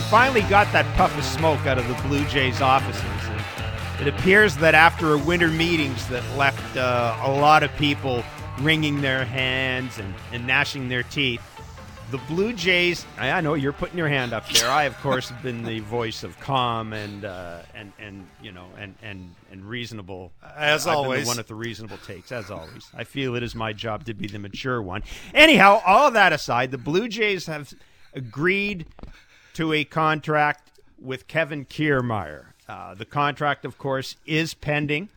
we finally got that puff of smoke out of the Blue Jays offices. It appears that after a winter meetings that left uh, a lot of people wringing their hands and, and gnashing their teeth, the Blue Jays. I know you're putting your hand up there. I, of course, have been the voice of calm and uh, and and you know and and and reasonable. As I've always, one of the reasonable takes. As always, I feel it is my job to be the mature one. Anyhow, all that aside, the Blue Jays have agreed to a contract with Kevin Kiermaier. Uh, the contract, of course, is pending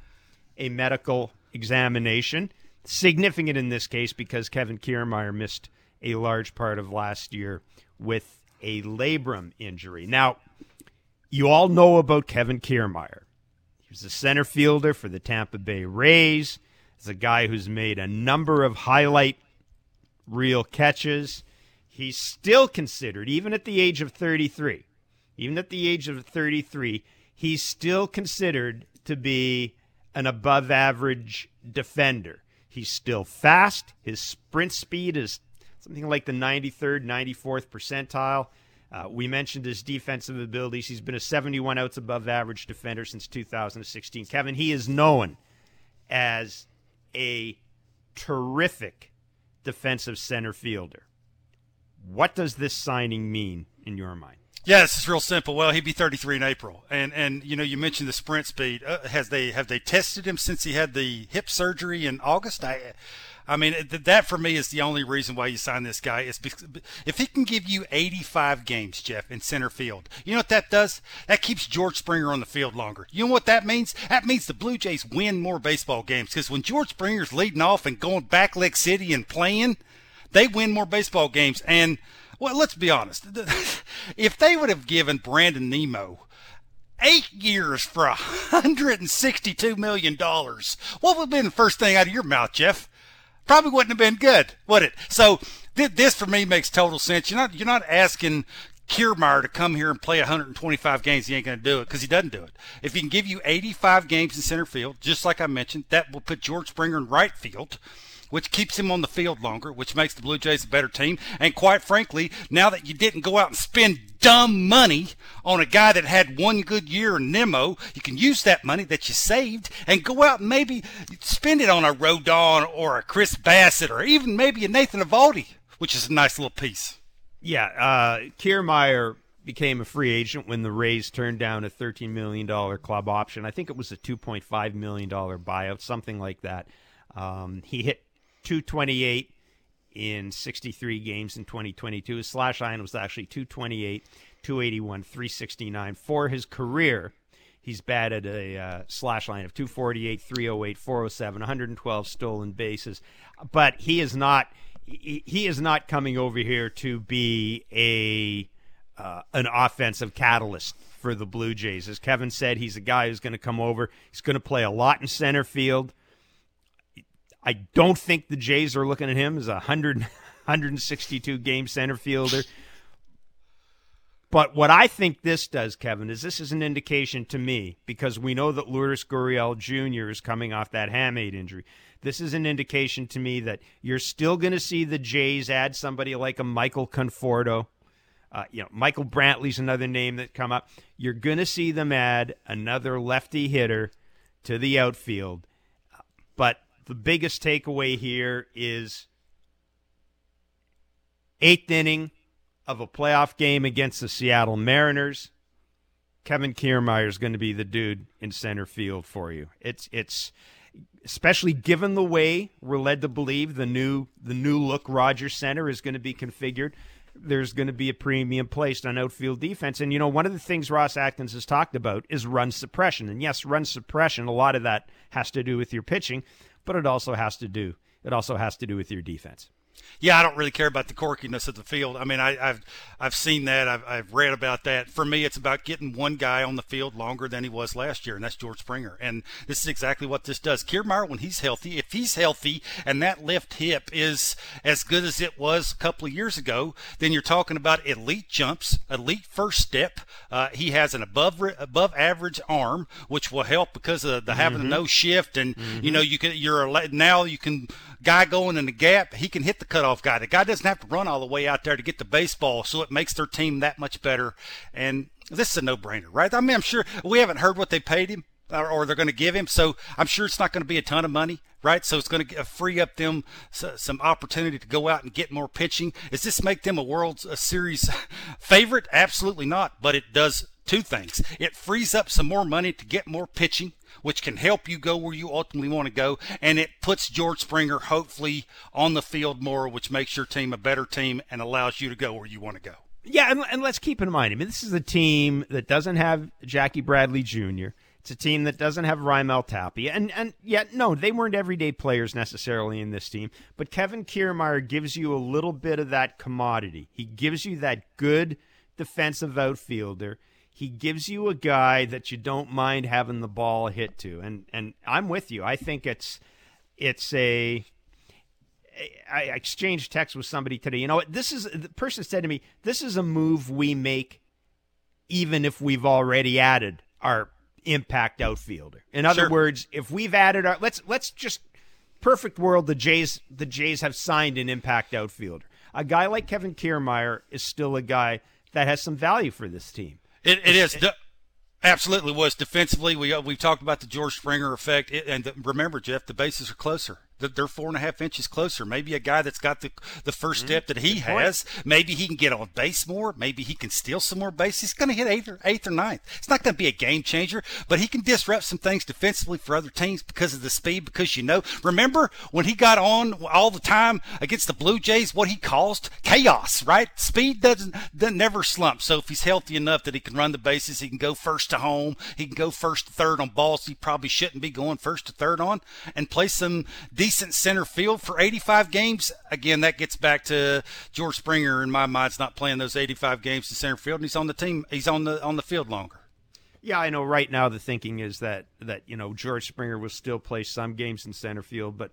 a medical examination. Significant in this case because Kevin Kiermaier missed a large part of last year with a labrum injury. Now, you all know about Kevin Kiermaier. He was a center fielder for the Tampa Bay Rays. He's a guy who's made a number of highlight reel catches. He's still considered, even at the age of 33, even at the age of 33, he's still considered to be an above average defender. He's still fast. His sprint speed is something like the 93rd, 94th percentile. Uh, we mentioned his defensive abilities. He's been a 71 outs above average defender since 2016. Kevin, he is known as a terrific defensive center fielder. What does this signing mean in your mind? This is real simple. Well, he'd be 33 in April, and and you know you mentioned the sprint speed. Uh, has they have they tested him since he had the hip surgery in August? I, I mean that for me is the only reason why you sign this guy is because if he can give you 85 games, Jeff, in center field, you know what that does? That keeps George Springer on the field longer. You know what that means? That means the Blue Jays win more baseball games because when George Springer's leading off and going back leg city and playing, they win more baseball games and well, let's be honest. If they would have given Brandon Nimmo eight years for $162 million, what would have been the first thing out of your mouth, Jeff? Probably wouldn't have been good, would it? So this for me makes total sense. You're not, you're not asking Kiermaier to come here and play 125 games. He ain't going to do it because he doesn't do it. If he can give you 85 games in center field, just like I mentioned, that will put George Springer in right field which keeps him on the field longer, which makes the Blue Jays a better team. And quite frankly, now that you didn't go out and spend dumb money on a guy that had one good year in Nimmo, you can use that money that you saved and go out and maybe spend it on a Rodon or a Chris Bassitt or even maybe a Nathan Eovaldi, which is a nice little piece. Yeah, uh, Kiermaier became a free agent when the Rays turned down a $13 million club option. I think it was a $2.5 million buyout, something like that. Um, he hit 228 in 63 games in 2022. His slash line was actually 228, 281, 369 for his career. He's batted a uh, slash line of 248, 308, 407, 112 stolen bases. But he is not he, is not coming over here to be a uh, an offensive catalyst for the Blue Jays. As Kevin said, he's a guy who's going to come over. He's going to play a lot in center field. I don't think the Jays are looking at him as a 100, 162 game center fielder. But what I think this does, Kevin, is this is an indication to me because we know that Lourdes Gurriel Jr. is coming off that hamate injury. This is an indication to me that you're still going to see the Jays add somebody like a Michael Conforto. Uh, you know, Michael Brantley's another name that come up. You're going to see them add another lefty hitter to the outfield. The biggest takeaway here is eighth inning of a playoff game against the Seattle Mariners. Kevin Kiermaier is going to be the dude in center field for you. It's it's especially given the way we're led to believe the new the new look Rogers Center is going to be configured. There's going to be a premium placed on outfield defense, and you know one of the things Ross Atkins has talked about is run suppression. And yes, run suppression. A lot of that has to do with your pitching, but it also has to do it also has to do with your defense yeah, I don't really care about the corkiness of the field. I mean, I, have I've seen that. I've, I've read about that. For me, it's about getting one guy on the field longer than he was last year, and that's George Springer. And this is exactly what this does. Kiermaier, when he's healthy, if he's healthy and that left hip is as good as it was a couple of years ago, then you're talking about elite jumps, elite first step. Uh, he has an above above average arm, which will help because of the having mm-hmm. no shift, and mm-hmm. you know you can you're now you can guy going in the gap. He can hit the cutoff guy. The guy doesn't have to run all the way out there to get the baseball, so it makes their team that much better. And this is a no-brainer, right? I mean, I'm sure we haven't heard what they paid him or, or they're going to give him, so I'm sure it's not going to be a ton of money, right? So it's going to uh, free up them uh, some opportunity to go out and get more pitching. Does this make them a World Series favorite? Absolutely not, but it does two things. It frees up some more money to get more pitching, which can help you go where you ultimately want to go, and it puts George Springer hopefully on the field more, which makes your team a better team and allows you to go where you want to go. Yeah, and, and let's keep in mind, I mean, this is a team that doesn't have Jackie Bradley Jr. It's a team that doesn't have Raimel Tapia. And and yet, no, they weren't everyday players necessarily in this team. But Kevin Kiermaier gives you a little bit of that commodity. He gives you that good defensive outfielder. He gives you a guy that you don't mind having the ball hit to. And and I'm with you. I think it's it's a I exchanged text with somebody today. You know? This is the person said to me, "This is a move we make, even if we've already added our impact outfielder. In other Sure. words, if we've added our let's let's just perfect world the Jays the Jays have signed an impact outfielder. A guy like Kevin Kiermaier is still a guy that has some value for this team. It, it is. De- absolutely was. Defensively, we, we've talked about the George Springer effect. It, and the, remember, Jeff, the bases are closer. They're- They're four and a half inches closer. Maybe a guy that's got the the 1st mm-hmm. step that he has. Maybe he can get on base more. Maybe he can steal some more base. He's going to hit eighth or, eighth or ninth. It's not going to be a game changer, but he can disrupt some things defensively for other teams because of the speed. Because you know, remember when he got on all the time against the Blue Jays, what he caused chaos. Right? Speed doesn't, doesn't never slump. So if he's healthy enough that he can run the bases, he can go first to home. He can go first to third on balls he probably shouldn't be going first to third on, and play some decent center field for 85 games. Again, that gets back to George Springer in my mind. Is not playing those 85 games in center field, and he's on the team. He's on the on the field longer. Yeah, I know. Right now, the thinking is that that you know George Springer will still play some games in center field, but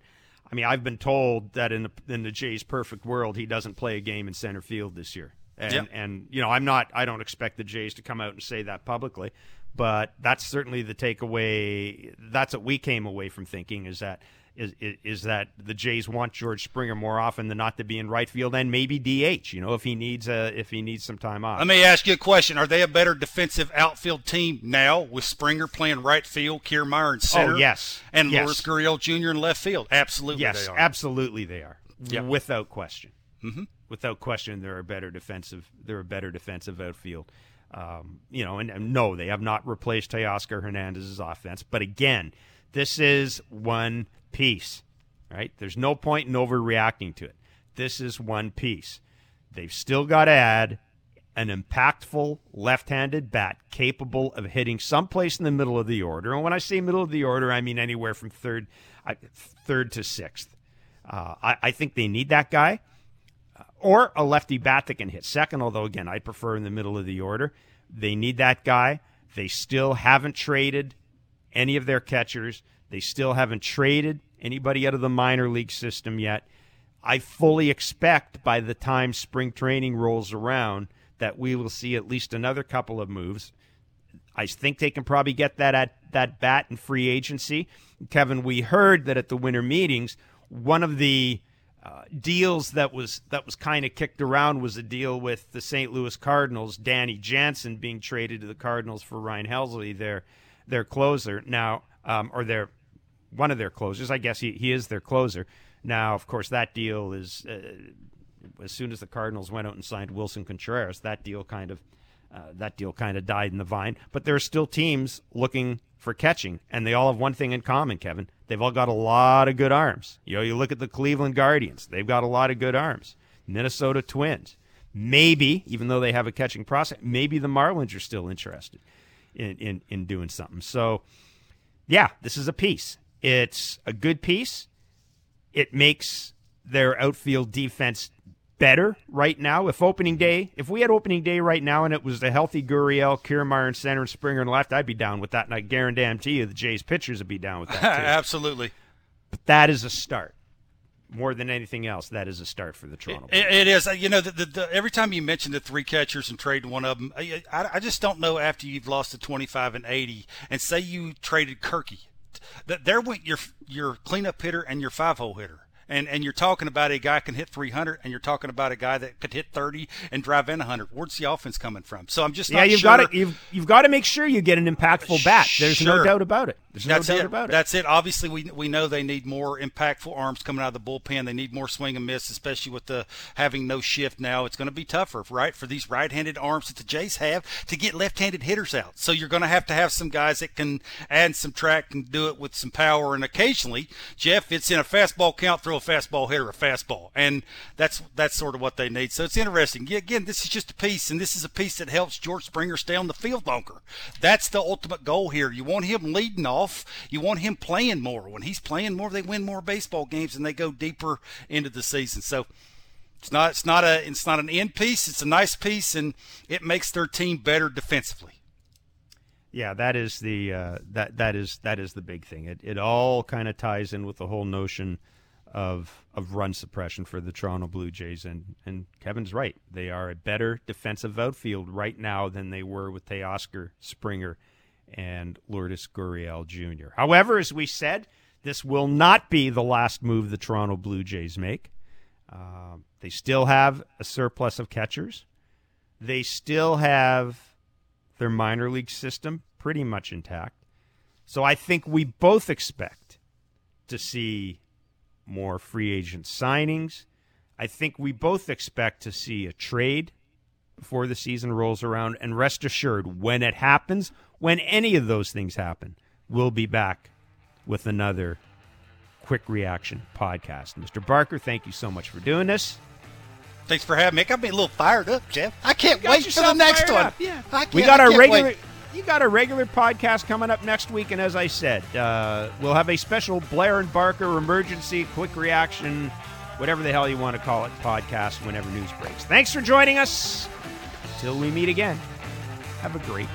I mean, I've been told that in the in the Jays' perfect world, he doesn't play a game in center field this year. And Yep. and you know, I'm not. I don't expect the Jays to come out and say that publicly, but that's certainly the takeaway. That's what we came away from thinking is that. Is, is, is that the Jays want George Springer more often than not to be in right field and maybe DH? You know, if he needs a if he needs some time off. Let me ask you a question: Are they a better defensive outfield team now with Springer playing right field, Kiermaier in center? Oh, yes. and Yes. Lourdes Gurriel Jr. in left field. Absolutely, Yes, they are. absolutely they are. Yeah. Without question. Mm-hmm. Without question, they're a better defensive. They're a better defensive outfield. Um, you know, and, and no, they have not replaced Teoscar Hernandez's offense. But again, this is one piece, right? There's no point in overreacting to it. This is one piece. They've still got to add an impactful left-handed bat capable of hitting someplace in the middle of the order. And when I say middle of the order, I mean anywhere from third, I- third to sixth. Uh, I, I think they need that guy Uh, or a lefty bat that can hit second. Although again, I prefer in the middle of the order. They need that guy. They still haven't traded any of their catchers. They still haven't traded anybody out of the minor league system yet. I fully expect by the time spring training rolls around that we will see at least another couple of moves. I think they can probably get that at that bat in free agency. Kevin, we heard that at the winter meetings, one of the uh, deals that was that was kind of kicked around was a deal with the St. Louis Cardinals, Danny Jansen being traded to the Cardinals for Ryan Helsley, their their closer now, um, or their one of their closers. I guess he, he is their closer. Now, of course, that deal is uh, as soon as the Cardinals went out and signed Willson Contreras, that deal kind of uh, that deal kind of died in the vine. But there are still teams looking for catching, and they all have one thing in common, Kevin. They've all got a lot of good arms. You know, you look at the Cleveland Guardians; they've got a lot of good arms. Minnesota Twins, maybe, even though they have a catching process, maybe the Marlins are still interested in in, in doing something. So, yeah, this is a piece. It's a good piece. It makes their outfield defense better right now. If opening day, if we had opening day right now and it was a healthy Gurriel, Kiermaier in center, and Springer in left, I'd be down with that. And I guarantee you the Jays pitchers would be down with that too. Absolutely. but that is a start. More than anything else, that is a start for the Toronto. It, it is. You know, the, the, the, every time you mention the three catchers and trade one of them, I, I, I just don't know after you've lost to 25 and 80, and say you traded Kirky, that there went your your cleanup hitter and your five hole hitter. And and you're talking about a guy can hit 300, and you're talking about a guy that could hit 30 and drive in 100. Where's the offense coming from? So I'm just yeah. You've sure. got to you've you've got to make sure you get an impactful uh, bat. There's Sure. no doubt about it. There's That's no doubt it. about it. That's it. Obviously, we we know they need more impactful arms coming out of the bullpen. They need more swing and miss, especially with the having no shift now. It's going to be tougher, right, for these right-handed arms that the Jays have to get left-handed hitters out. So you're going to have to have some guys that can add some track and do it with some power. And occasionally, Jeff, it's in a fastball count, throw fastball hitter a fastball, and that's that's sort of what they need. So it's interesting. Yeah, Again, this is just a piece, and this is a piece that helps George Springer stay on the field longer. That's the ultimate goal here. You want him leading off. You want him playing more. When he's playing more, they win more baseball games and they go deeper into the season. So it's not it's not a it's not an end piece. It's a nice piece, and it makes their team better defensively. Yeah, that is the uh, that that is that is the big thing. It it all kind of ties in with the whole notion of of run suppression for the Toronto Blue Jays, and and Kevin's right. They are a better defensive outfield right now than they were with Teoscar Springer and Lourdes Gurriel Jr. However, as we said, this will not be the last move the Toronto Blue Jays make. Uh, they still have a surplus of catchers. They still have their minor league system pretty much intact. So I think we both expect to see more free agent signings. I think we both expect to see a trade before the season rolls around. And rest assured, when it happens, when any of those things happen, we'll be back with another quick reaction podcast. Mr. Barker, thank you so much for doing this. Thanks for having me. It got me a little fired up, Jeff. I can't wait for the next one. up, yeah. I can't, We got I our can't regular. You got a regular podcast coming up next week, and as I said, uh, we'll have a special Blair and Barker emergency quick reaction, whatever the hell you want to call it, podcast whenever news breaks. Thanks for joining us. Till we meet again. Have a great.